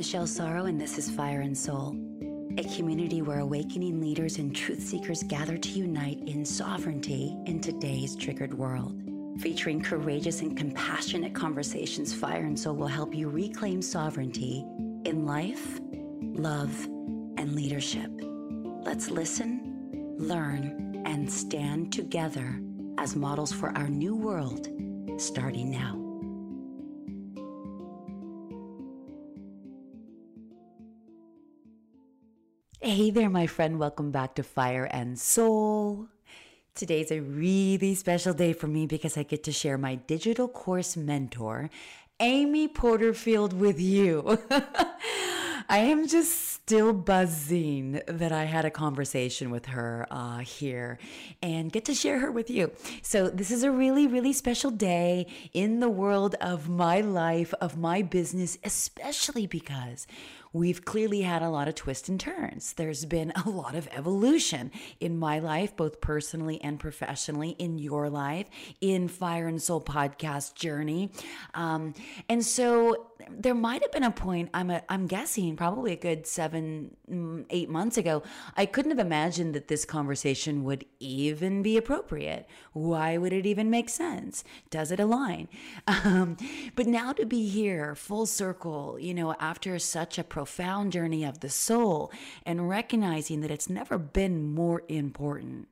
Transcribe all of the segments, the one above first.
Michelle Sorrow, and this is Fire and Soul, a community where awakening leaders and truth seekers gather to unite in sovereignty in today's triggered world. Featuring courageous and compassionate conversations, Fire and Soul will help you reclaim sovereignty in life, love, and leadership. Let's listen, learn, and stand together as models for our new world starting now. Hey there, my friend. Welcome back to Fire and Soul. Today's a really special day for me because I get to share my digital course mentor, Amy Porterfield, with you. I am just still buzzing that I had a conversation with her uh, here and get to share her with you. So, this is a really, really special day in the world of my life, of my business, especially because we've clearly had a lot of twists and turns. There's been a lot of evolution in my life, both personally and professionally, in your life, in Fire and Soul podcast journey. Um, and so there might have been a point, I'm, a, I'm guessing probably a good seven, mm, eight months ago, I couldn't have imagined that this conversation would even be appropriate. Why would it even make sense? Does it align? Um, but now to be here, full circle, you know, after such a profound journey of the soul and recognizing that it's never been more important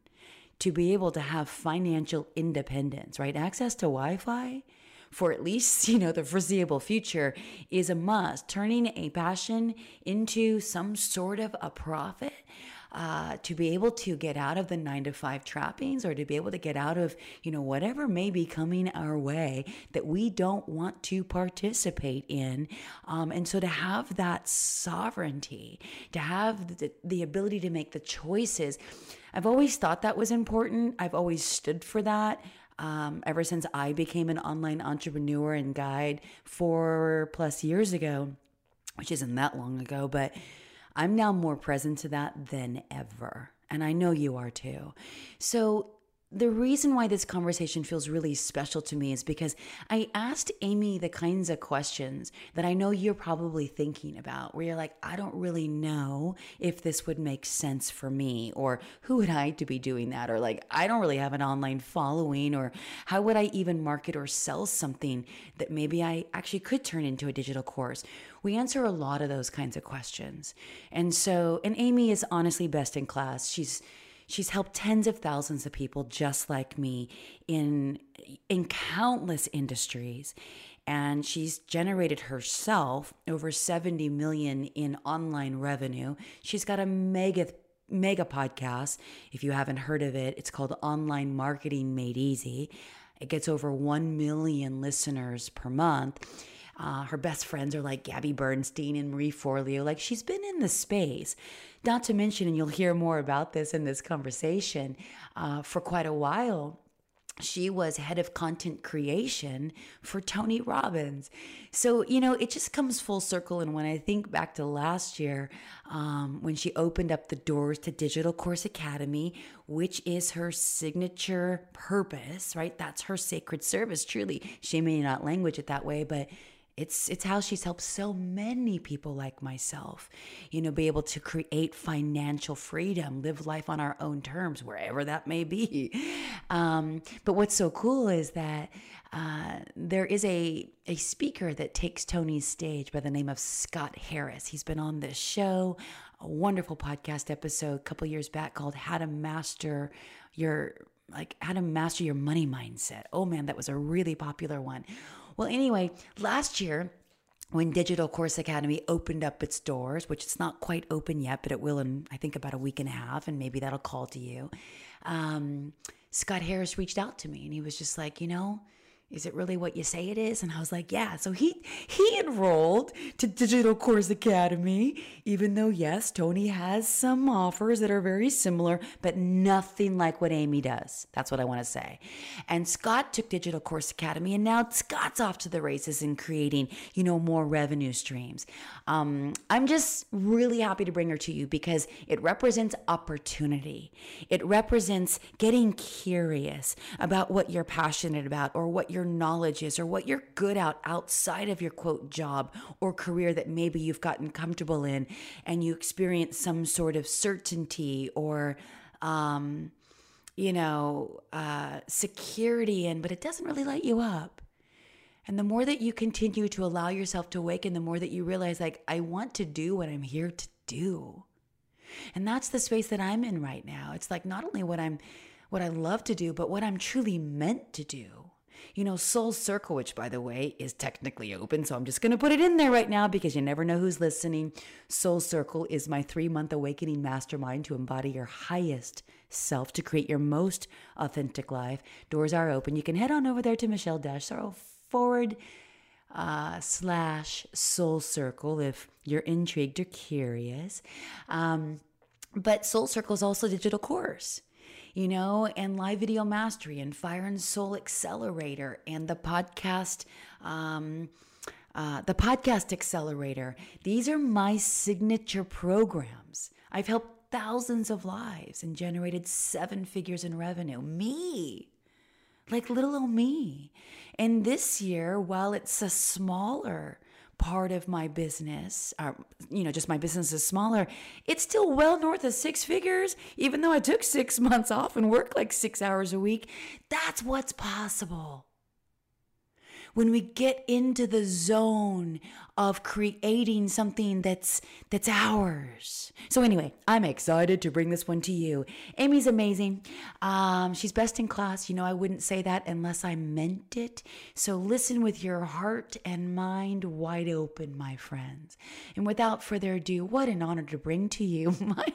to be able to have financial independence, right? Access to Wi Fi for at least, you know, the foreseeable future is a must. Turning a passion into some sort of a profit uh, to be able to get out of the nine to five trappings or to be able to get out of, you know, whatever may be coming our way that we don't want to participate in. Um, and so to have that sovereignty, to have the, the ability to make the choices, I've always thought that was important. I've always stood for that. Um, ever since I became an online entrepreneur and guide four plus years ago, which isn't that long ago, but I'm now more present to that than ever. And I know you are too. So the reason why this conversation feels really special to me is because I asked Amy the kinds of questions that I know you're probably thinking about, where you're like, I don't really know if this would make sense for me, or who would I to be doing that, or like, I don't really have an online following, or how would I even market or sell something that maybe I actually could turn into a digital course? We answer a lot of those kinds of questions. And so, and Amy is honestly best in class. She's, She's helped tens of thousands of people just like me in in countless industries and she's generated herself over 70 million in online revenue. She's got a mega mega podcast. If you haven't heard of it, it's called Online Marketing Made Easy. It gets over 1 million listeners per month uh, her best friends are like Gabby Bernstein and Marie Forleo. Like she's been in the space. Not to mention, and you'll hear more about this in this conversation, uh, for quite a while she was head of content creation for Tony Robbins. So, you know, it just comes full circle. And when I think back to last year, um, when she opened up the doors to Digital Course Academy, which is her signature purpose, right? That's her sacred service, truly. She may not language it that way, but it's it's how she's helped so many people like myself, you know, be able to create financial freedom, live life on our own terms, wherever that may be. Um, but what's so cool is that uh, there is a a speaker that takes Tony's stage by the name of Scott Harris. He's been on this show, a wonderful podcast episode a couple years back called "How to Master Your." Like how to master your money mindset. Oh man, that was a really popular one. Well, anyway, last year, when Digital Course Academy opened up its doors, which it's not quite open yet, but it will in, I think, about a week and a half, and maybe that'll call to you. Um, Scott Harris reached out to me and he was just like, you know, is it really what you say it is? And I was like, yeah. So he he enrolled to Digital Course Academy, even though yes, Tony has some offers that are very similar, but nothing like what Amy does. That's what I want to say. And Scott took Digital Course Academy, and now Scott's off to the races in creating, you know, more revenue streams. Um, I'm just really happy to bring her to you because it represents opportunity. It represents getting curious about what you're passionate about or what you're your knowledge is or what you're good at outside of your quote job or career that maybe you've gotten comfortable in and you experience some sort of certainty or um, you know uh, security in but it doesn't really light you up. And the more that you continue to allow yourself to awaken the more that you realize like i want to do what i'm here to do. And that's the space that i'm in right now. It's like not only what i'm what I love to do, but what I'm truly meant to do. You know, Soul Circle, which by the way is technically open, so I'm just going to put it in there right now because you never know who's listening. Soul Circle is my three month awakening mastermind to embody your highest self to create your most authentic life. Doors are open. You can head on over there to Michelle Dash Sorrow forward uh, slash Soul Circle if you're intrigued or curious. Um, but Soul Circle is also a digital course you know, and live video mastery and fire and soul accelerator and the podcast, um, uh, the podcast accelerator. These are my signature programs. I've helped thousands of lives and generated seven figures in revenue. Me, like little old me. And this year, while it's a smaller part of my business, or, you know, just my business is smaller, it's still well north of six figures, even though I took six months off and worked like six hours a week. That's what's possible when we get into the zone of creating something that's that's ours. So anyway, I'm excited to bring this one to you. Amy's amazing. Um, she's best in class. You know, I wouldn't say that unless I meant it. So listen with your heart and mind wide open, my friends. And without further ado, what an honor to bring to you my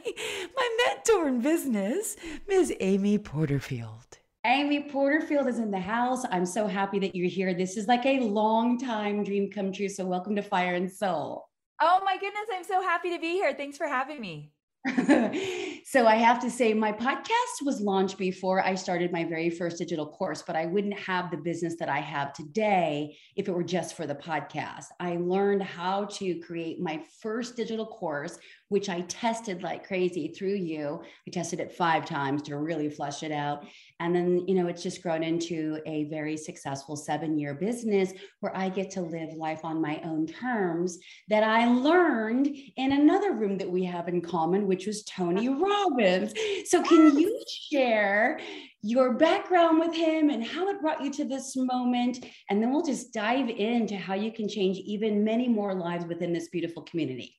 my mentor in business, Ms. Amy Porterfield. Amy Porterfield is in the house. I'm so happy that you're here. This is like a long time dream come true. So welcome to Fire and Soul. Oh my goodness, I'm so happy to be here. Thanks for having me. so I have to say, my podcast was launched before I started my very first digital course, but I wouldn't have the business that I have today if it were just for the podcast. I learned how to create my first digital course, which I tested like crazy through you. I tested it five times to really flush it out. And then, you know, it's just grown into a very successful seven year business where I get to live life on my own terms that I learned in another room that we have in common, which was Tony Robbins. So, can you share your background with him and how it brought you to this moment? And then we'll just dive into how you can change even many more lives within this beautiful community.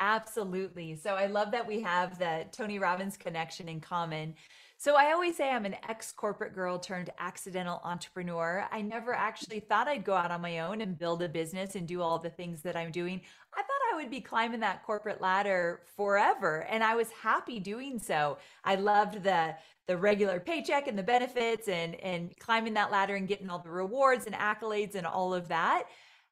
Absolutely. So I love that we have the Tony Robbins connection in common so I always say I'm an ex corporate girl turned accidental entrepreneur. I never actually thought I'd go out on my own and build a business and do all the things that I'm doing. I thought I would be climbing that corporate ladder forever and I was happy doing so. I loved the the regular paycheck and the benefits and and climbing that ladder and getting all the rewards and accolades and all of that.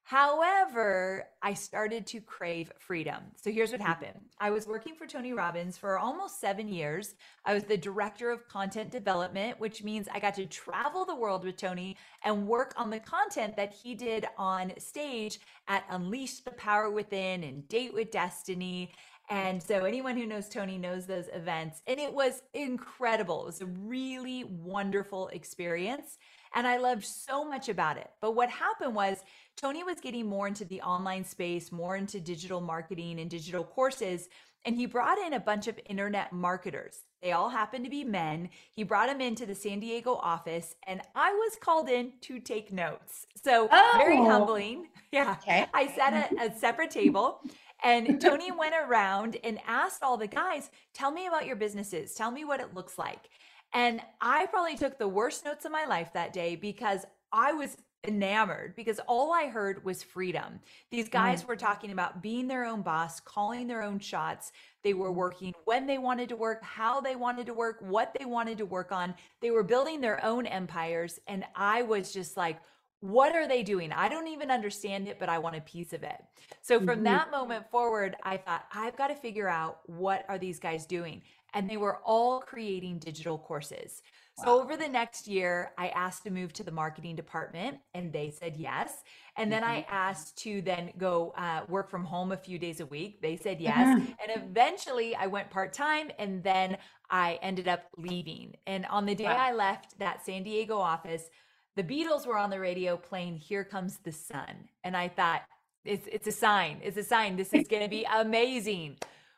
However, I started to crave freedom. So here's what mm-hmm. happened I was working for Tony Robbins for almost seven years. I was the director of content development, which means I got to travel the world with Tony and work on the content that he did on stage at Unleash the Power Within and Date with Destiny. And so anyone who knows Tony knows those events. And it was incredible. It was a really wonderful experience. And I loved so much about it. But what happened was Tony was getting more into the online space, more into digital marketing and digital courses. And he brought in a bunch of internet marketers. They all happened to be men. He brought them into the San Diego office, and I was called in to take notes. So, oh. very humbling. Yeah. Okay. I sat at a separate table. And Tony went around and asked all the guys, Tell me about your businesses. Tell me what it looks like. And I probably took the worst notes of my life that day because I was enamored because all I heard was freedom. These guys mm. were talking about being their own boss, calling their own shots. They were working when they wanted to work, how they wanted to work, what they wanted to work on. They were building their own empires. And I was just like, what are they doing? I don't even understand it, but I want a piece of it. So from mm-hmm. that moment forward, I thought, I've got to figure out what are these guys doing? And they were all creating digital courses. Wow. So over the next year, I asked to move to the marketing department and they said yes. And then mm-hmm. I asked to then go uh, work from home a few days a week. They said yes. Mm-hmm. And eventually I went part time and then I ended up leaving. And on the day wow. I left that San Diego office, the Beatles were on the radio playing Here Comes the Sun. And I thought, it's, it's a sign. It's a sign. This is going to be amazing.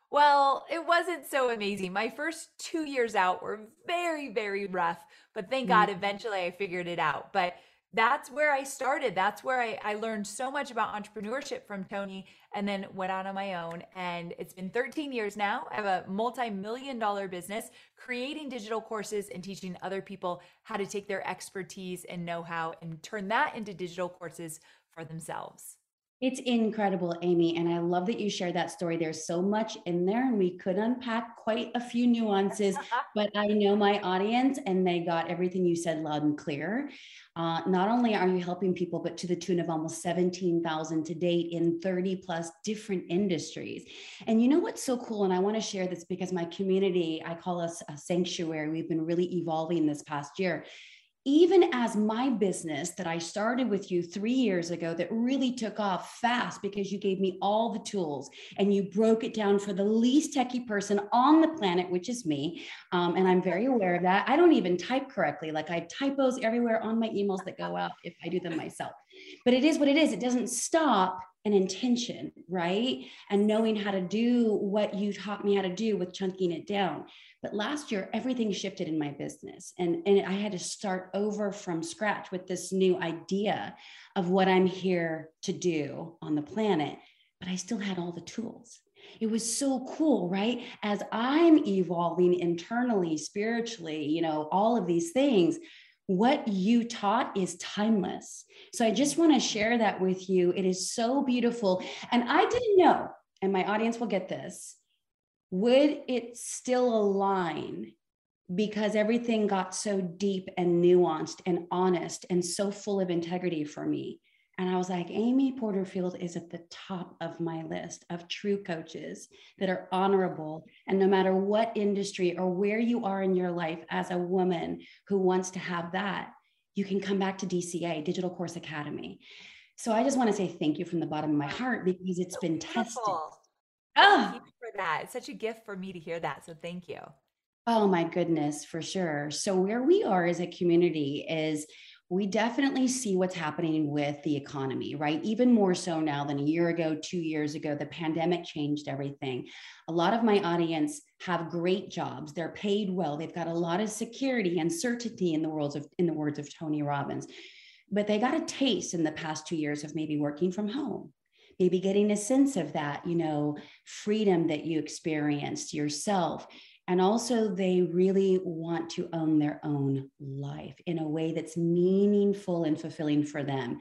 Well, it wasn't so amazing. My first two years out were very, very rough, but thank God mm. eventually I figured it out. But that's where I started. That's where I, I learned so much about entrepreneurship from Tony and then went out on my own. And it's been 13 years now. I have a multi million dollar business creating digital courses and teaching other people how to take their expertise and know how and turn that into digital courses for themselves. It's incredible, Amy. And I love that you shared that story. There's so much in there, and we could unpack quite a few nuances, but I know my audience and they got everything you said loud and clear. Uh, not only are you helping people, but to the tune of almost 17,000 to date in 30 plus different industries. And you know what's so cool? And I want to share this because my community, I call us a sanctuary. We've been really evolving this past year even as my business that I started with you three years ago that really took off fast because you gave me all the tools and you broke it down for the least techie person on the planet, which is me. Um, and I'm very aware of that. I don't even type correctly. Like I have typos everywhere on my emails that go out if I do them myself. But it is what it is. It doesn't stop an intention, right? And knowing how to do what you taught me how to do with chunking it down. But last year, everything shifted in my business. And, and I had to start over from scratch with this new idea of what I'm here to do on the planet. But I still had all the tools. It was so cool, right? As I'm evolving internally, spiritually, you know, all of these things, what you taught is timeless. So I just want to share that with you. It is so beautiful. And I didn't know, and my audience will get this would it still align because everything got so deep and nuanced and honest and so full of integrity for me? And I was like, Amy Porterfield is at the top of my list of true coaches that are honorable. And no matter what industry or where you are in your life as a woman who wants to have that, you can come back to DCA, Digital Course Academy. So I just want to say thank you from the bottom of my heart because it's been tested. Oh, for that. It's such a gift for me to hear that. So thank you. Oh my goodness, for sure. So where we are as a community is we definitely see what's happening with the economy, right? Even more so now than a year ago, two years ago, the pandemic changed everything. A lot of my audience have great jobs. They're paid well. They've got a lot of security and certainty in the worlds of in the words of Tony Robbins. But they got a taste in the past two years of maybe working from home maybe getting a sense of that, you know, freedom that you experienced yourself. And also, they really want to own their own life in a way that's meaningful and fulfilling for them.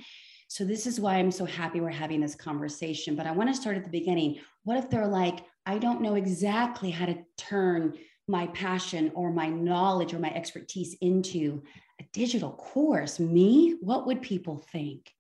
So, this is why I'm so happy we're having this conversation. But I want to start at the beginning. What if they're like, I don't know exactly how to turn my passion or my knowledge or my expertise into a digital course? Me? What would people think?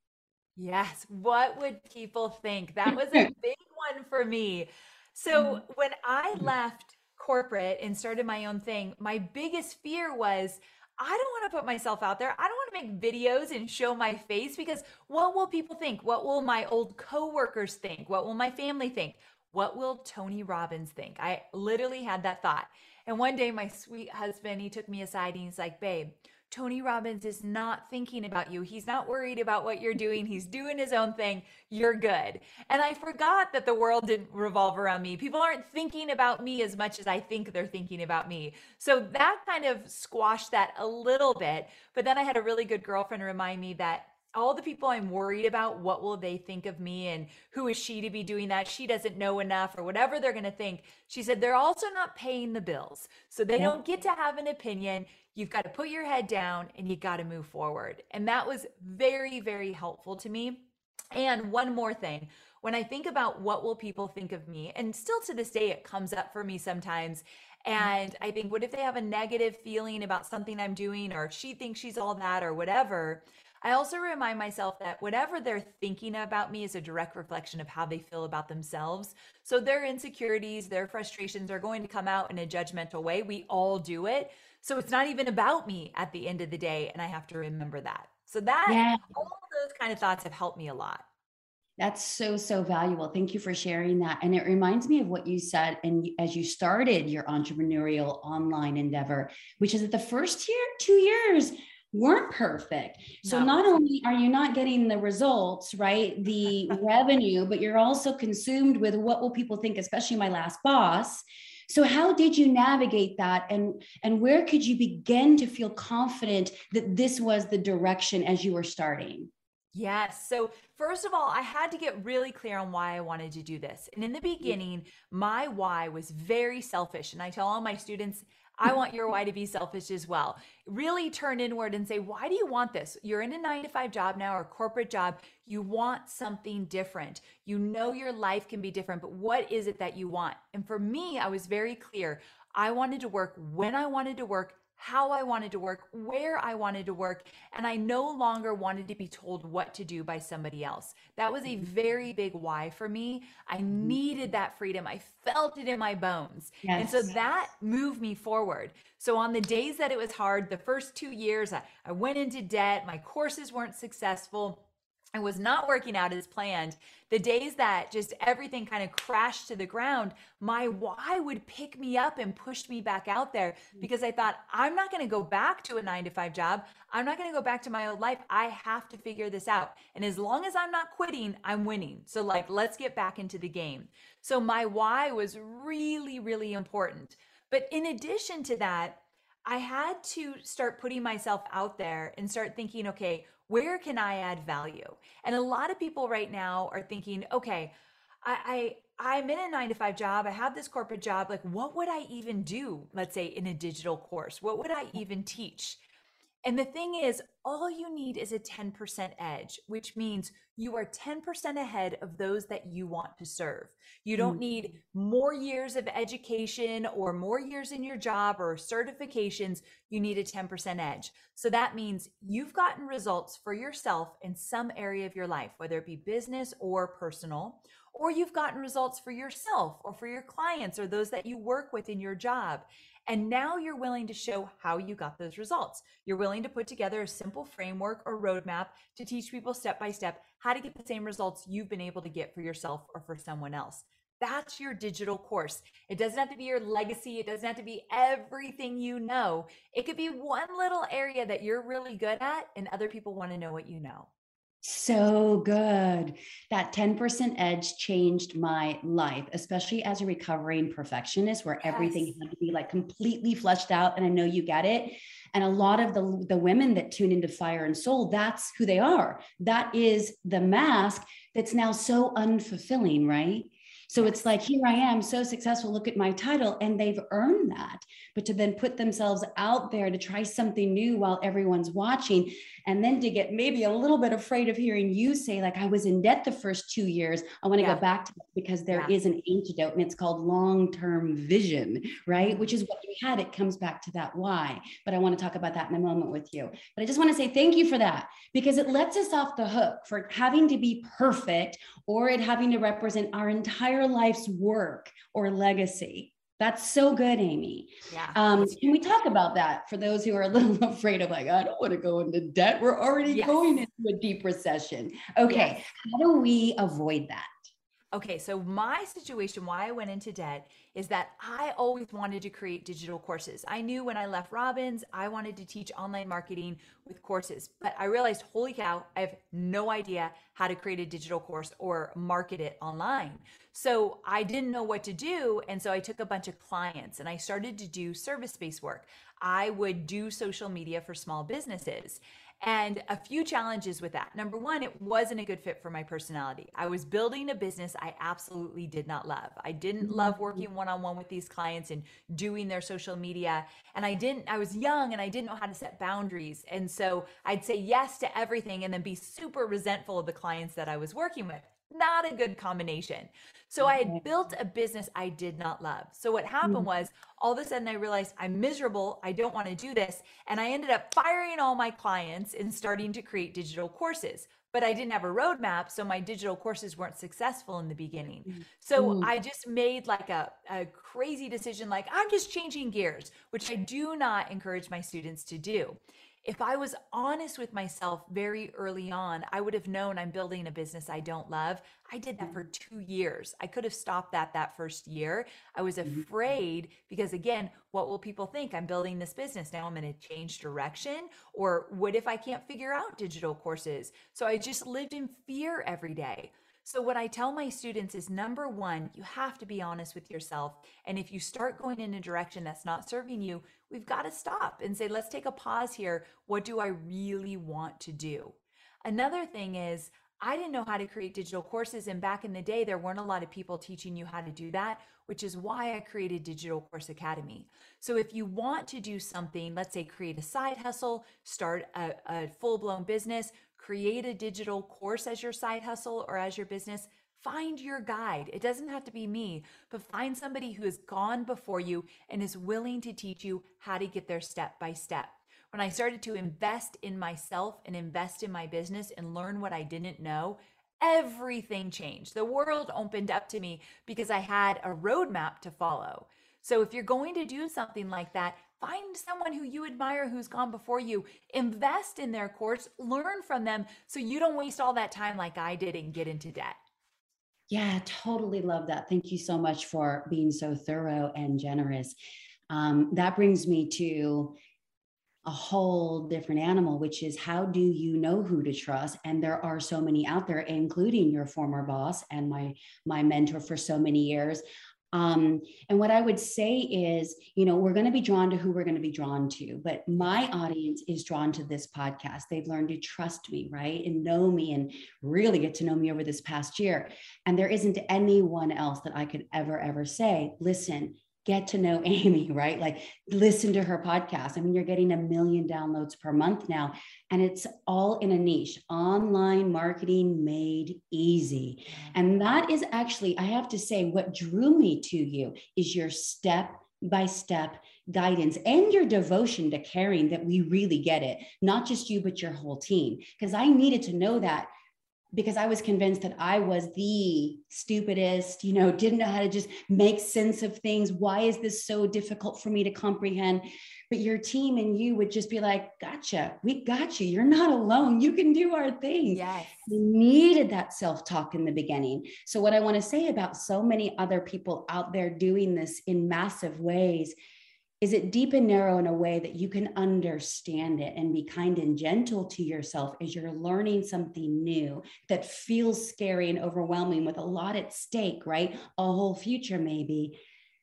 Yes. What would people think? That was a big one for me. So mm-hmm. when I left corporate and started my own thing, my biggest fear was I don't want to put myself out there. I don't want to make videos and show my face because what will people think? What will my old coworkers think? What will my family think? What will Tony Robbins think? I literally had that thought. And one day, my sweet husband, he took me aside and he's like, Babe, Tony Robbins is not thinking about you. He's not worried about what you're doing. He's doing his own thing. You're good. And I forgot that the world didn't revolve around me. People aren't thinking about me as much as I think they're thinking about me. So that kind of squashed that a little bit. But then I had a really good girlfriend remind me that all the people I'm worried about, what will they think of me and who is she to be doing that? She doesn't know enough or whatever they're going to think. She said they're also not paying the bills. So they don't get to have an opinion. You've got to put your head down and you got to move forward. And that was very, very helpful to me. And one more thing, when I think about what will people think of me, and still to this day, it comes up for me sometimes. Mm-hmm. And I think, what if they have a negative feeling about something I'm doing, or she thinks she's all that, or whatever? I also remind myself that whatever they're thinking about me is a direct reflection of how they feel about themselves. So their insecurities, their frustrations are going to come out in a judgmental way. We all do it. So it's not even about me at the end of the day. And I have to remember that. So that, yeah. all those kind of thoughts have helped me a lot. That's so, so valuable. Thank you for sharing that. And it reminds me of what you said. And as you started your entrepreneurial online endeavor, which is that the first year, two years, weren't perfect. So No. not only are you not getting the results, right? The revenue, but you're also consumed with what will people think, especially my last boss. So how did you navigate that and and where could you begin to feel confident that this was the direction as you were starting? Yes. So, first of all, I had to get really clear on why I wanted to do this. And in the beginning, my why was very selfish. And I tell all my students, I want your why to be selfish as well. Really turn inward and say, why do you want this? You're in a nine to five job now or corporate job. You want something different. You know your life can be different, but what is it that you want? And for me, I was very clear. I wanted to work when I wanted to work how I wanted to work, where I wanted to work, and I no longer wanted to be told what to do by somebody else. That was a mm-hmm. very big why for me. I mm-hmm. needed that freedom. I felt it in my bones. And so that moved me forward. So on the days that it was hard, the first two years, I, I went into debt, my courses weren't successful. I was not working out as planned. The days that just everything kind of crashed to the ground, my why would pick me up and push me back out there mm. because I thought, I'm not going to go back to a nine to five job. I'm not going to go back to my old life. I have to figure this out. And as long as I'm not quitting, I'm winning. So, like, let's get back into the game. So, my why was really, really important. But in addition to that, I had to start putting myself out there and start thinking, okay, where can I add value? And a lot of people right now are thinking, okay, I, I I'm in a nine to five job. I have this corporate job. Like, what would I even do? Let's say in a digital course. What would I even teach? And the thing is, all you need is a 10% edge, which means you are 10% ahead of those that you want to serve. You don't mm. need more years of education or more years in your job or certifications. You need a 10% edge. So that means you've gotten results for yourself in some area of your life, whether it be business or personal, or you've gotten results for yourself or for your clients or those that you work with in your job. And now you're willing to show how you got those results. You're willing to put together a simple framework or roadmap to teach people step by step how to get the same results you've been able to get for yourself or for someone else. That's your digital course. It doesn't have to be your legacy. It doesn't have to be everything you know. It could be one little area that you're really good at, and other people want to know what you know. So good. That 10% edge changed my life, especially as a recovering perfectionist where everything Yes. had to be like completely fleshed out. And I know you get it. And a lot of the, the women that tune into fire and soul, that's who they are. That is the mask that's now so unfulfilling, right? So it's like, here I am, so successful. Look at my title. And they've earned that. But to then put themselves out there to try something new while everyone's watching, and then to get maybe a little bit afraid of hearing you say, like, I was in debt the first two years. I want to Yeah. go back to that because there Yeah. is an antidote and it's called long term vision, right? Which is what you had. It comes back to that why. But I want to talk about that in a moment with you. But I just want to say thank you for that because it lets us off the hook for having to be perfect or it having to represent our entire life's work or legacy. That's so good, Amy. Yeah. Um, can we talk about that for those who are a little afraid of like, I don't want to go into debt. We're already Yes. going into a deep recession. Okay. Yes. How do we avoid that? Okay, so my situation, why I went into debt, is that I always wanted to create digital courses. I knew when I left Robbins, I wanted to teach online marketing with courses, but I realized, holy cow, I have no idea how to create a digital course or market it online. So I didn't know what to do. And so I took a bunch of clients and I started to do service based work. I would do social media for small businesses. And a few challenges with that. Number one, it wasn't a good fit for my personality. I was building a business I absolutely did not love. I didn't mm-hmm. love working one on one with these clients and doing their social media. And I didn't, I was young and I didn't know how to set boundaries. And so I'd say yes to everything and then be super resentful of the clients that I was working with. Not a good combination. So I had built a business I did not love. So what happened mm. was all of a sudden I realized I'm miserable. I don't want to do this. And I ended up firing all my clients and starting to create digital courses. But I didn't have a roadmap. So my digital courses weren't successful in the beginning. Mm, so mm. I just made like a, a crazy decision like, I'm just changing gears, which I do not encourage my students to do. If I was honest with myself very early on, I would have known I'm building a business I don't love. I did that for two years. I could have stopped that that first year. I was Mm-hmm. afraid because, again, what will people think? I'm building this business. Now I'm going to change direction. Or what if I can't figure out digital courses? So I just lived in fear every day. So, what I tell my students is number one, you have to be honest with yourself. And if you start going in a direction that's not serving you, we've got to stop and say, let's take a pause here. What do I really want to do? Another thing is, I didn't know how to create digital courses. And back in the day, there weren't a lot of people teaching you how to do that, which is why I created Digital Course Academy. So if you want to do something, let's say create a side hustle, start a, a full blown business, create a digital course as your side hustle or as your business, find your guide. It doesn't have to be me, but find somebody who has gone before you and is willing to teach you how to get there step by step. When I started to invest in myself and invest in my business and learn what I didn't know, everything changed. The world opened up to me because I had a roadmap to follow. So if you're going to do something like that, find someone who you admire who's gone before you, invest in their course, learn from them so you don't waste all that time like I did and get into debt. Yeah, totally love that. Thank you so much for being so thorough and generous. Um, that brings me to a whole different animal, which is how do you know who to trust? And there are so many out there, including your former boss and my my mentor for so many years. Um, and what I would say is, you know, we're going to be drawn to who we're going to be drawn to, but my audience is drawn to this podcast. They've learned to trust me, right? And know me and really get to know me over this past year. And there isn't anyone else that I could ever, ever say, listen, get to know Amy, right? Like listen to her podcast. I mean, you're getting a million downloads per month now, and it's all in a niche online marketing made easy. And that is actually, I have to say, what drew me to you is your step by step guidance and your devotion to caring that we really get it, not just you, but your whole team. Because I needed to know that because I was convinced that I was the stupidest, you know, didn't know how to just make sense of things. Why is this so difficult for me to comprehend? But your team and you would just be like, gotcha, we got you. You're not alone. You can do our thing. Yes. We needed that self talk in the beginning. So, what I want to say about so many other people out there doing this in massive ways is it deep and narrow in a way that you can understand it and be kind and gentle to yourself as you're learning something new that feels scary and overwhelming with a lot at stake, right? A whole future, maybe.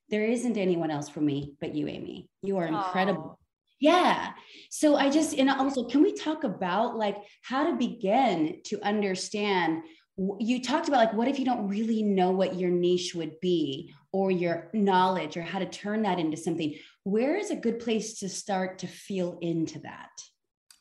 There isn't anyone else for me but you, Amy. You are incredible. Oh. Yeah. So I just, and also, can we talk about like how to begin to understand? You talked about like, what if you don't really know what your niche would be or your knowledge or how to turn that into something? Where is a good place to start to feel into that?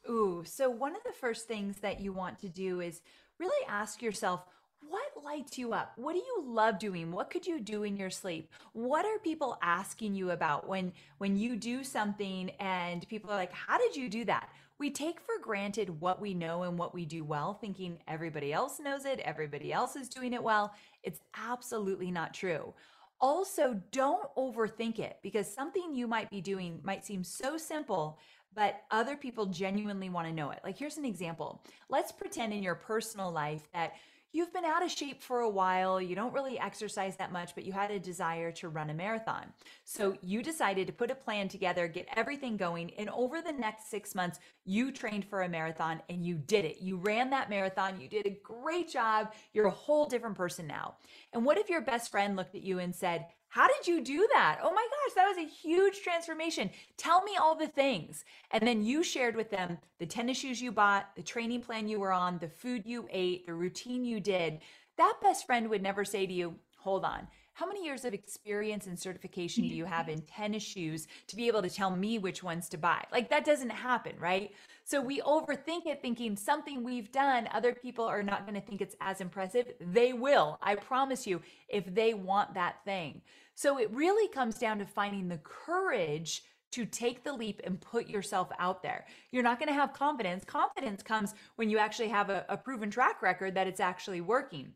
Ooh, so one of the first things that you want to do is really ask yourself, what lights you up? What do you love doing? What could you do in your sleep? What are people asking you about when when you do something and people are like, "How did you do that?" We take for granted what we know and what we do well, thinking everybody else knows it, everybody else is doing it well. It's absolutely not true. Also, don't overthink it because something you might be doing might seem so simple, but other people genuinely want to know it. Like, here's an example. Let's pretend in your personal life that you've been out of shape for a while, you don't really exercise that much, but you had a desire to run a marathon. So you decided to put a plan together, get everything going, and over the next six months, you trained for a marathon and you did it. You ran that marathon, you did a great job, you're a whole different person now. And what if your best friend looked at you and said, how did you do that? Oh my gosh, that was a huge transformation. Tell me all the things. And then you shared with them the tennis shoes you bought, the training plan you were on, the food you ate, the routine you did. That best friend would never say to you, hold on. How many years of experience and certification do you have in tennis shoes to be able to tell me which ones to buy? Like that doesn't happen, right? So we overthink it thinking something we've done, other people are not going to think it's as impressive. They will, I promise you, if they want that thing. So it really comes down to finding the courage to take the leap and put yourself out there. You're not going to have confidence. Confidence comes when you actually have a, a, proven track record that it's actually working.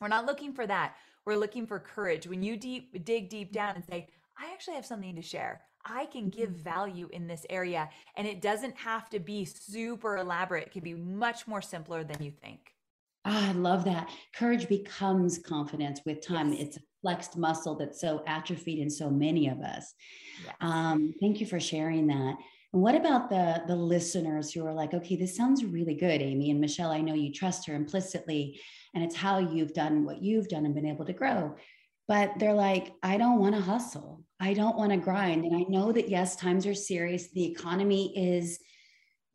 We're not looking for that. We're looking for courage. When you deep dig deep down and say, I actually have something to share. I can give Mm-hmm. value in this area. And it doesn't have to be super elaborate, it can be much more simpler than you think. Ah, I love that. Courage becomes confidence with time. Yes. It's a flexed muscle that's so atrophied in so many of us. Yes. Um, thank you for sharing that. And what about the the listeners who are like, okay, this sounds really good, Amy and Michelle. I know you trust her implicitly, and it's how you've done what you've done and been able to grow. But they're like, I don't want to hustle. I don't want to grind. And I know that yes, times are serious. The economy is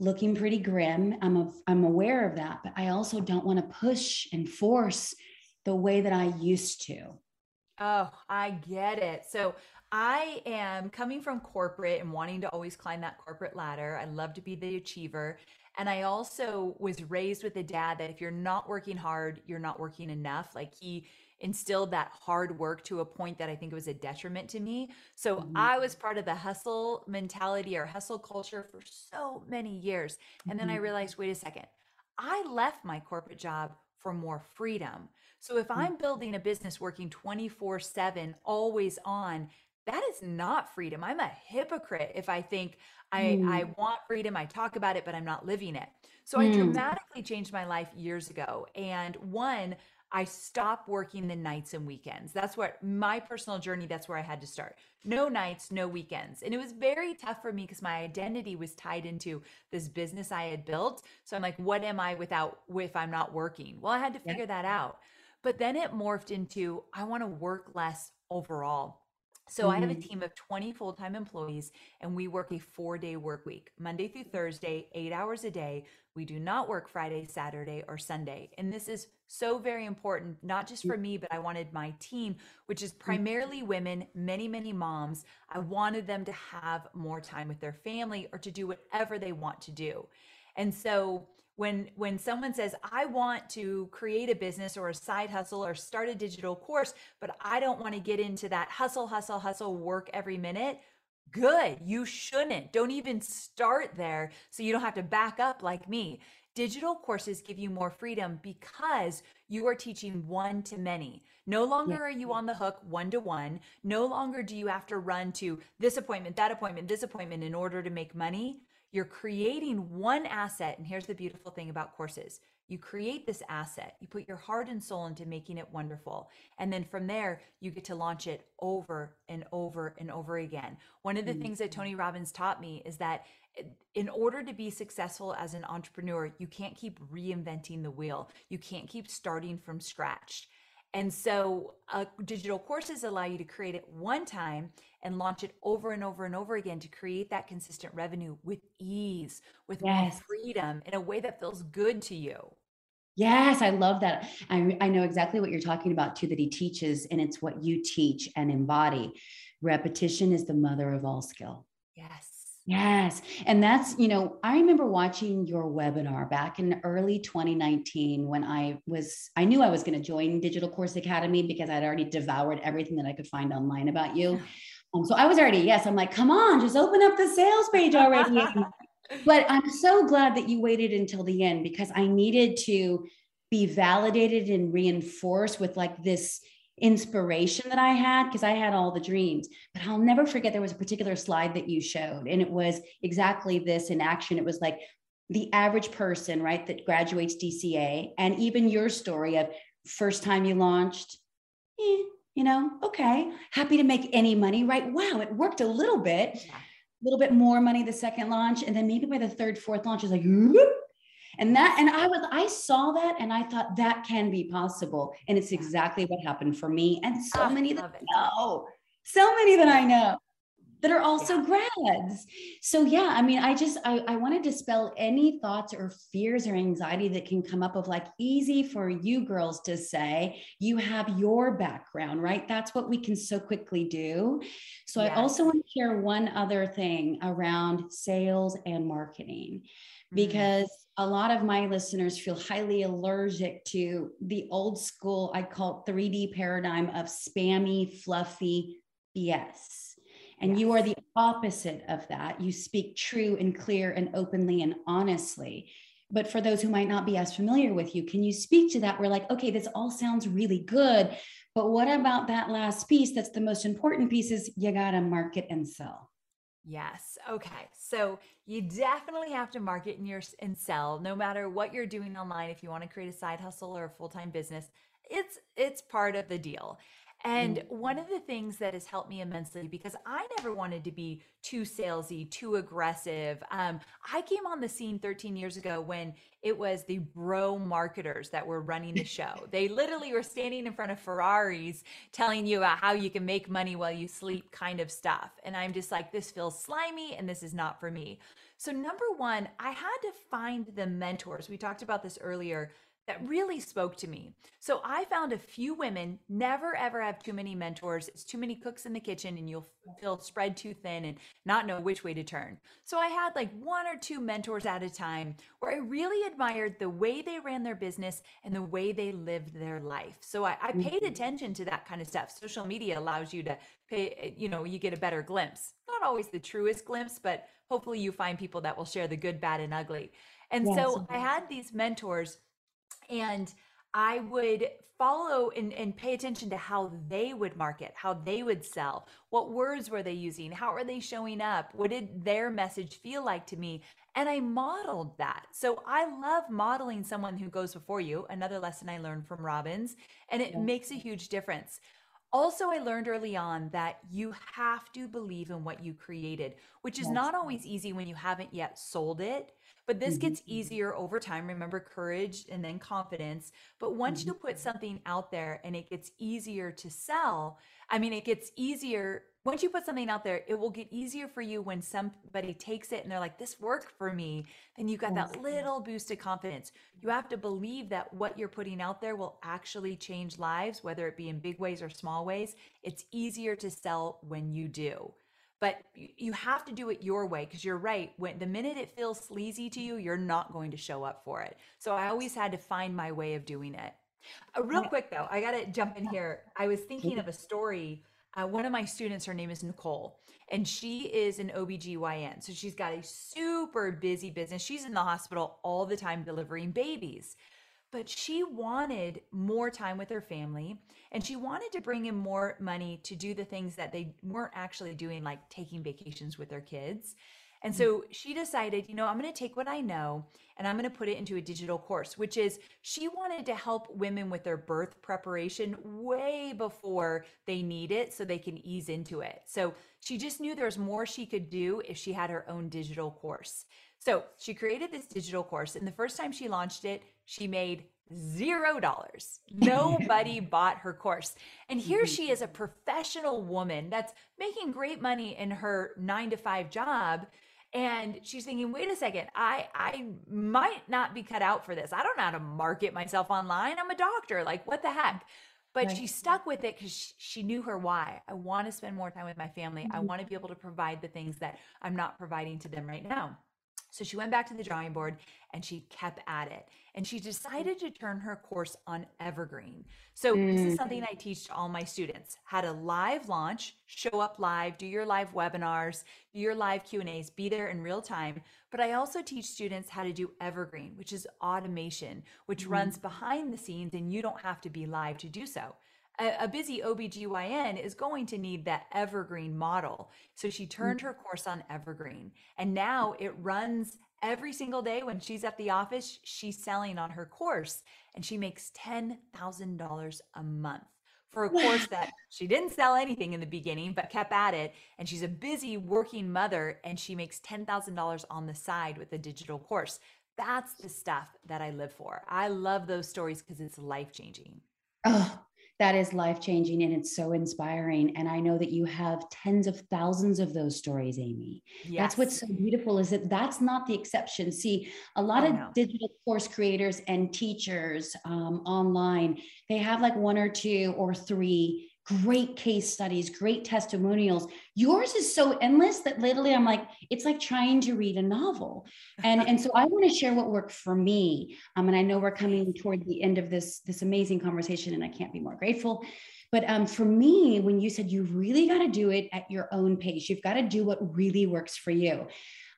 looking pretty grim. I'm a, I'm aware of that, but I also don't want to push and force the way that I used to. Oh, I get it. So I am coming from corporate and wanting to always climb that corporate ladder. I love to be the achiever. And I also was raised with a dad that if you're not working hard, you're not working enough. Like he instilled that hard work to a point that I think it was a detriment to me. So Mhm. I was part of the hustle mentality or hustle culture for so many years. And then I Mhm. realized, wait a second, I left my corporate job for more freedom. So if Mm. I'm building a business working 24 7, always on, that is not freedom. I'm a hypocrite if I think I, I Mm. want freedom, I talk about it, but I'm not living it. So I Mm. dramatically changed my life years ago. And one, I stopped working the nights and weekends. That's what my personal journey, that's where I had to start. No nights, no weekends. And it was very tough for me because my identity was tied into this business I had built. So I'm like, what am I without if I'm not working? Well, I had to Yeah. figure that out. But then it morphed into I want to work less overall. So I have a Mhm. team of 20 full-time employees and we work a 4-day work week, Monday through Thursday, 8 hours a day. We do not work Friday, Saturday, or Sunday. And this is so very important, not just for mm. me, but I wanted my team, which is mm. primarily women, many, many moms. I wanted them to have more time with their family or to do whatever they want to do. And so when when someone says I want to create a business or a side hustle or start a digital course, but I don't want to get into that hustle, hustle, hustle, work every minute, good. You shouldn't. Don't even start there so you don't have to back up like me. Digital courses give you more freedom because you are teaching one to many. No longer are you on the hook one to one. No longer do you have to run to this appointment, that appointment, this appointment in order to make money. You're creating one asset. And here's the beautiful thing about courses you create this asset, you put your heart and soul into making it wonderful. And then from there, you get to launch it over and over and over again. One of the things that Tony Robbins taught me is that in order to be successful as an entrepreneur, you can't keep reinventing the wheel, you can't keep starting from scratch. And so, uh, digital courses allow you to create it one time and launch it over and over and over again to create that consistent revenue with ease, with more Yes. freedom in a way that feels good to you. Yes, I love that. I, I know exactly what you're talking about too, that he teaches, and it's what you teach and embody. Repetition is the mother of all skill. Yes. Yes. And that's, you know, I remember watching your webinar back in early 2019 when I was, I knew I was going to join Digital Course Academy because I'd already devoured everything that I could find online about you. Um, so I was already, yes, I'm like, come on, just open up the sales page already. but I'm so glad that you waited until the end because I needed to be validated and reinforced with like this inspiration that I had because I had all the dreams. But I'll never forget there was a particular slide that you showed, and it was exactly this in action. It was like the average person, right, that graduates DCA, and even your story of first time you launched, eh, you know, okay, happy to make any money, right? Wow, it worked a little bit. Little bit more money the second launch and then maybe by the third fourth launch is like whoop. and that and i was i saw that and i thought that can be possible and it's exactly what happened for me and so Ah, many that it. I know so many that i know that are also grads. So yeah i mean i just I, I want to dispel any thoughts or fears or anxiety that can come up of like easy for you girls to say you have your background right? That's what we can so quickly do. So I also want to share one other thing around sales and marketing Mm. because a lot of my listeners feel highly allergic to the old school, I call it 3D paradigm of spammy, fluffy BS. And you are the opposite of that. You speak true and clear and openly and honestly. But for those who might not be as familiar with you, can you speak to that? We're like, okay, this all sounds really good. But what about that last piece? That's the most important piece is you got to market and sell. Yes. Okay. So you definitely have to market and your and sell no matter what you're doing online if you want to create a side hustle or a full-time business. It's it's part of the deal. And Mm. one of the things that has helped me immensely because I never wanted to be too salesy, too aggressive. Um, I came on the scene 13 years ago when it was the bro marketers that were running the show. They literally were standing in front of Ferraris telling you about how you can make money while you sleep, kind of stuff. And I'm just like, this feels slimy and this is not for me. So, number one, I had to find the mentors. We talked about this earlier that really spoke to me. So I found a few women never ever have too many mentors. It's too many cooks in the kitchen and you'll feel spread too thin and not know which way to turn. So I had like one or two mentors at a time where I really admired the way they ran their business and the way they lived their life. So I, I paid Mhm. attention to that kind of stuff. Social media allows you to pay, you know, you get a better glimpse. Not always the truest glimpse, but hopefully you find people that will share the good, bad, and ugly. And Yes. so I had these mentors and I would follow and, and pay attention to how they would market, how they would sell, what words were they using, how are they showing up, what did their message feel like to me, and I modeled that. So I love modeling someone who goes before you. Another lesson I learned from Robbins, and it Yeah. makes a huge difference. Also, I learned early on that you have to believe in what you created, which is Yes. not always easy when you haven't yet sold it. But this Mhm. gets easier over time. Remember courage and then confidence. But once you Mhm. put something out there and it gets easier to sell, I mean, it gets easier. Once you put something out there, it will get easier for you when somebody takes it and they're like, this worked for me. Then you got that little boost of confidence. You have to believe that what you're putting out there will actually change lives, whether it be in big ways or small ways. It's easier to sell when you do. But you have to do it your way because you're right. When the minute it feels sleazy to you, you're not going to show up for it. So I always had to find my way of doing it. Uh, real quick though, I got to jump in here. I was thinking of a story. Uh, one of my students, her name is Nicole, and she is an OBGYN. So she's got a super busy business. She's in the hospital all the time delivering babies. But she wanted more time with her family and she wanted to bring in more money to do the things that they weren't actually doing, like taking vacations with their kids. And mm. so she decided, you know, I'm going to take what I know and I'm going to put it into a digital course, which is she wanted to help women with their birth preparation way before they need it so they can ease into it. So she just knew there was more she could do if she had her own digital course. So she created this digital course, and the first time she launched it, she made zero dollars. Nobody bought her course. And here she is, a mm-hmm. professional woman that's making great money in her nine to five job. And she's thinking, wait a second, I I might not be cut out for this. I don't know how to market myself online. I'm a doctor. Like, what the heck? But Right. she stuck with it because she knew her why. I want to spend more time with my family. I Mhm. want to be able to provide the things that I'm not providing to them right now. So she went back to the drawing board and she kept at it. And she decided to turn her course on Evergreen. So this is Mm. something I teach to all my students. How to live launch, show up live, do your live webinars, do your live Q&As, be there in real time. But I also teach students how to do Evergreen, which is automation, which Mhm. runs behind the scenes and you don't have to be live to do so a, a busy OBGYN is going to need that evergreen model. So she turned mm. her course on evergreen and now it runs every single day when she's at the office. She's selling on her course and she makes $10,000 a month for a course that she didn't sell anything in the beginning, but kept at it. And she's a busy working mother and she makes $10,000 on the side with a digital course. That's the stuff that I live for. I love those stories because it's life changing. Oh, that is life changing and it's so inspiring. And I know that you have tens of thousands of those stories, Amy. That's what's so beautiful is that that's not the exception. See, a lot Oh, of no. digital course creators and teachers um, online, they have like one or two or three great case studies, great testimonials. Yours is so endless that literally I'm like, it's like trying to read a novel. And, and so I want to share what worked for me. Um, and I know we're coming toward the end of this, this amazing conversation, and I can't be more grateful. But um, for me, when you said you really got to do it at your own pace, you've got to do what really works for you.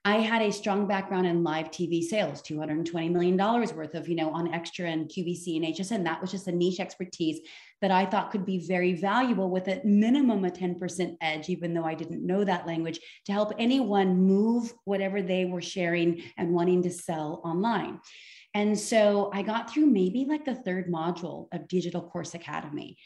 I had a strong background in live TV sales, $220 million worth of, you know, on extra and QVC and HSN. That was just a niche expertise that I thought could be very valuable with a minimum a 10% edge, even though I didn't know that language, to help anyone move whatever they were sharing and wanting to sell online. And so I got through maybe like the third module of Digital Course Academy.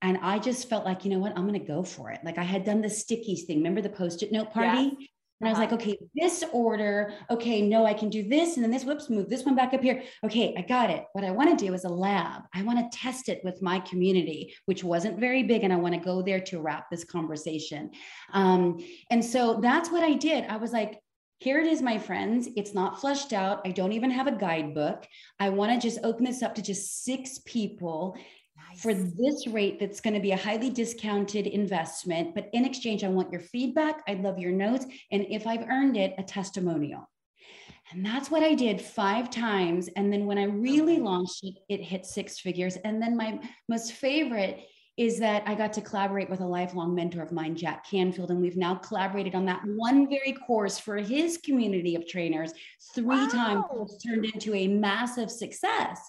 And I just felt like, you know what, I'm going to go for it. Like I had done the stickies thing. Remember the post it note party? And I was like, uh-huh. okay, this order, okay, no, I can do this. And then this, whoops, move this one back up here. Okay, I got it. What I want to do is a lab. I want to test it with my community, which wasn't very big. And I want to go there to wrap this conversation. Um, and so that's what I did. I was like, here it is, my friends. It's not fleshed out. I don't even have a guidebook. I want to just open this up to just six people nice. for this rate that's going to be a highly discounted investment. But in exchange, I want your feedback. I'd love your notes. And if I've earned it, a testimonial. And that's what I did five times. And then when I really launched it, it hit six figures. And then my most favorite is that I got to collaborate with a lifelong mentor of mine, Jack Canfield, and we've now collaborated on that one very course for his community of trainers three wow. times. It's turned into a massive success.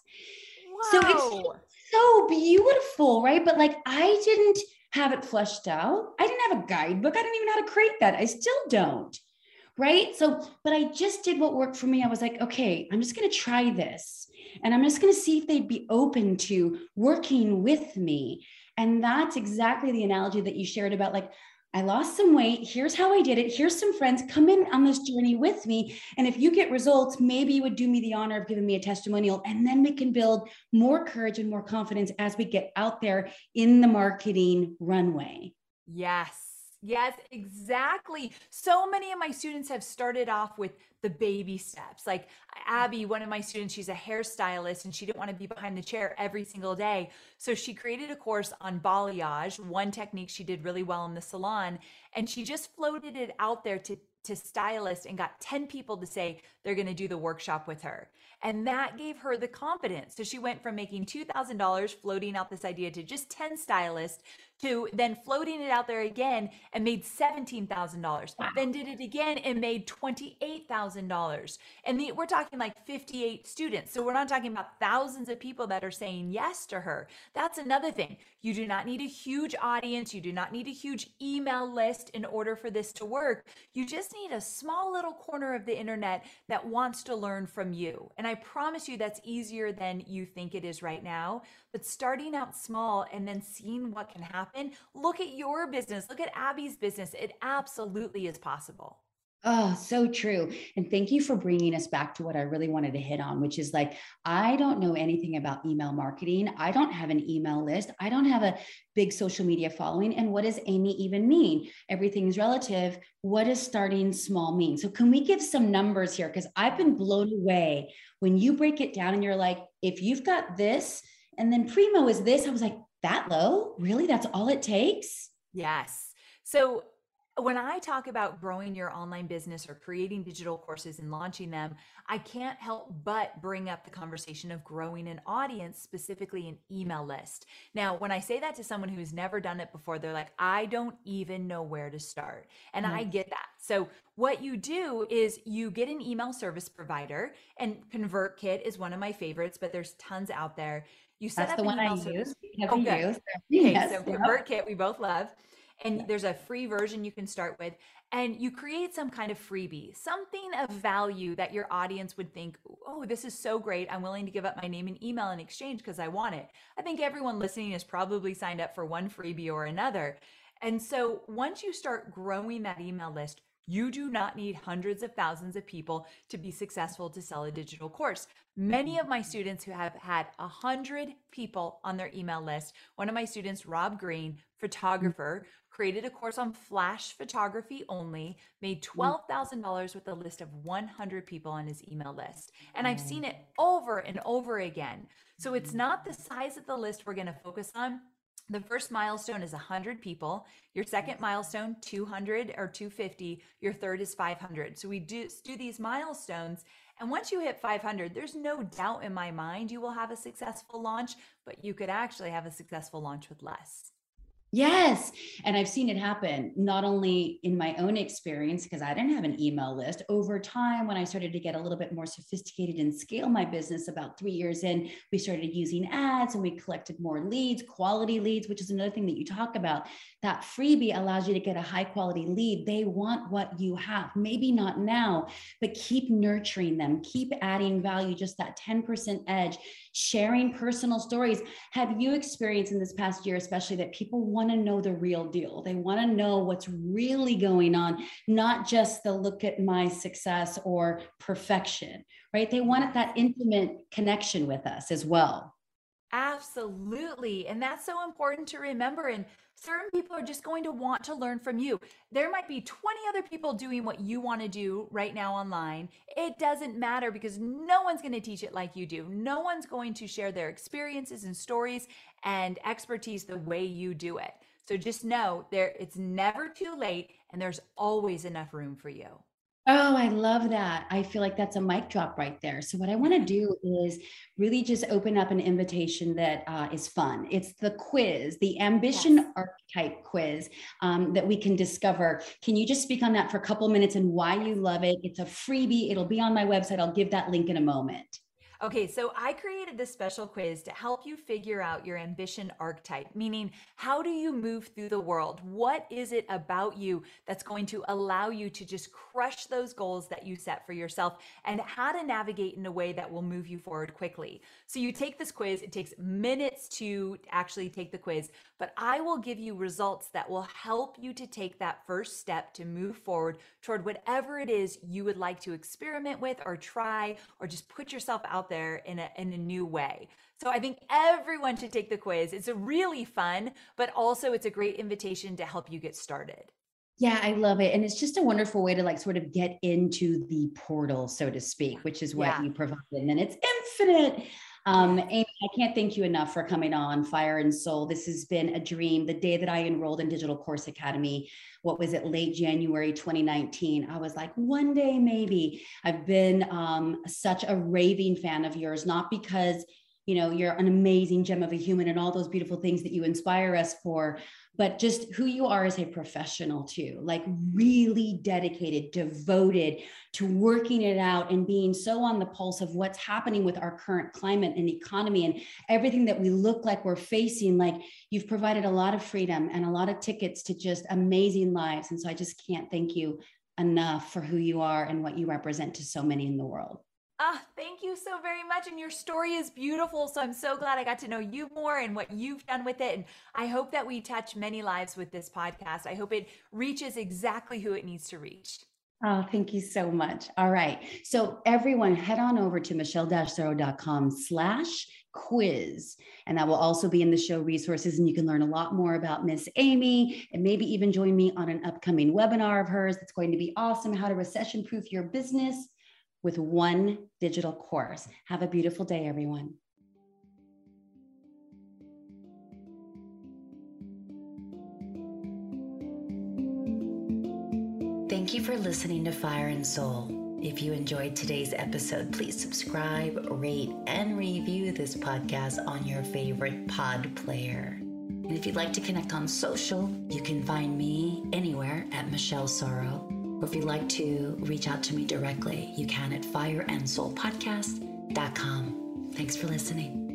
Wow. So it's so beautiful, right? But like I didn't have it fleshed out. I didn't have a guidebook. I didn't even know how to create that. I still don't. Right. So, but I just did what worked for me. I was like, okay, I'm just going to try this and I'm just going to see if they'd be open to working with me and that's exactly the analogy that you shared about like, I lost some weight. Here's how I did it. Here's some friends. Come in on this journey with me. And if you get results, maybe you would do me the honor of giving me a testimonial. And then we can build more courage and more confidence as we get out there in the marketing runway. Yes. Yes, exactly. So many of my students have started off with the baby steps. Like Abby, one of my students, she's a hairstylist and she didn't want to be behind the chair every single day. So she created a course on balayage, one technique she did really well in the salon, and she just floated it out there to to stylists and got 10 people to say they're going to do the workshop with her. And that gave her the confidence. So she went from making $2,000 floating out this idea to just 10 stylists to then floating it out there again and made $17,000. Wow. Then did it again and made $28,000. And the, we're talking like 58 students. So we're not talking about thousands of people that are saying yes to her. That's another thing. You do not need a huge audience. You do not need a huge email list in order for this to work. You just need a small little corner of the internet that wants to learn from you. And I promise you that's easier than you think it is right now. But starting out small and then seeing what can happen, look at your business, look at Abby's business. It absolutely is possible. Oh, so true. And thank you for bringing us back to what I really wanted to hit on, which is like, I don't know anything about email marketing. I don't have an email list. I don't have a big social media following. And what does Amy even mean? Everything's relative. What does starting small mean? So, can we give some numbers here? Because I've been blown away when you break it down and you're like, if you've got this, and then primo is this, I was like, that low? Really? That's all it takes? Yes. So, when I talk about growing your online business or creating digital courses and launching them, I can't help but bring up the conversation of growing an audience, specifically an email list. Now, when I say that to someone who's never done it before, they're like, I don't even know where to start. And mm-hmm. I get that. So, what you do is you get an email service provider, and ConvertKit is one of my favorites, but there's tons out there. You set That's up the one I use. Oh, good. Okay, yes, so ConvertKit, we both love and there's a free version you can start with and you create some kind of freebie something of mm. value that your audience would think oh this is so great. I'm willing to give up my name and email in exchange because i want it. I think everyone listening has probably signed up for one freebie or another. And so once you start growing that email list you do not need hundreds of thousands of people to be successful to sell a digital course. Many of my students who have had a hundred people on their email list, one of my students, Rob Green, photographer, created a course on flash photography only, made mm. $12,000 with a list of 100 people on his email list. And I've oh. seen it over and over again. So it's mm. not the size of the list we're going to focus on. The first milestone is 100 people. Your second milestone, 200 or 250. Your third is 500. So we do, do these milestones. And once you hit 500, there's no doubt in my mind you will have a successful launch, but you could actually have a successful launch with less. Yes. And I've seen it happen not only in my own experience, because I didn't have an email list. Over time, when I started to get a little bit more sophisticated and scale my business about three years in, we started using ads and we collected more leads, quality leads, which is another thing that you talk about. That freebie allows you to get a high quality lead. They want what you have. Maybe not now, but keep nurturing them, keep adding value, just that 10% edge, sharing personal stories. Have you experienced in this past year, especially that people want to know the real deal. They want to know what's really going on, not just the look at my success or perfection, right? They want that intimate connection with us as well. Absolutely. And that's so important to remember. And certain people are just going to want to learn from you. There might be 20 other people doing what you want to do right now online. It doesn't matter because no one's going to teach it like you do. No one's going to share their experiences and stories and expertise the way you do it. So just know there it's never too late and there's always enough room for you. Oh, I love that. I feel like that's a mic drop right there. So, what I want to do is really just open up an invitation that uh, is fun. It's the quiz, the ambition yes. archetype quiz um, that we can discover. Can you just speak on that for a couple minutes and why you love it? It's a freebie, it'll be on my website. I'll give that link in a moment. Okay, so I created this special quiz to help you figure out your ambition archetype, meaning how do you move through the world? What is it about you that's going to allow you to just crush those goals that you set for yourself and how to navigate in a way that will move you forward quickly? So you take this quiz, it takes minutes to actually take the quiz, but I will give you results that will help you to take that first step to move forward toward whatever it is you would like to experiment with or try or just put yourself out there in a, in a new way. So I think everyone should take the quiz. It's a really fun, but also it's a great invitation to help you get started. Yeah, I love it. And it's just a wonderful way to like sort of get into the portal, so to speak, which is what yeah. you provide. And then it's infinite. Um, Amy, I can't thank you enough for coming on Fire and Soul. This has been a dream. The day that I enrolled in Digital Course Academy, what was it, late January 2019, I was like, one day maybe. I've been um, such a raving fan of yours, not because you know you're an amazing gem of a human and all those beautiful things that you inspire us for but just who you are as a professional too like really dedicated devoted to working it out and being so on the pulse of what's happening with our current climate and economy and everything that we look like we're facing. Like you've provided a lot of freedom and a lot of tickets to just amazing lives. And so i just can't thank you enough for who you are and what you represent to so many in the world Ah, thank you so very much. And your story is beautiful. So I'm so glad I got to know you more and what you've done with it. And I hope that we touch many lives with this podcast. I hope it reaches exactly who it needs to reach. Oh, thank you so much. All right. So everyone head on over to michelle-sorro.com slash quiz. And that will also be in the show resources. And you can learn a lot more about Miss Amy and maybe even join me on an upcoming webinar of hers. That's going to be awesome. How to recession proof your business with one digital course. Have a beautiful day, everyone. Thank you for listening to Fire and Soul. If you enjoyed today's episode, please subscribe, rate, and review this podcast on your favorite pod player. And if you'd like to connect on social, you can find me anywhere at Michelle Sorro or if you'd like to reach out to me directly, you can at fireandsoulpodcast.com. Thanks for listening.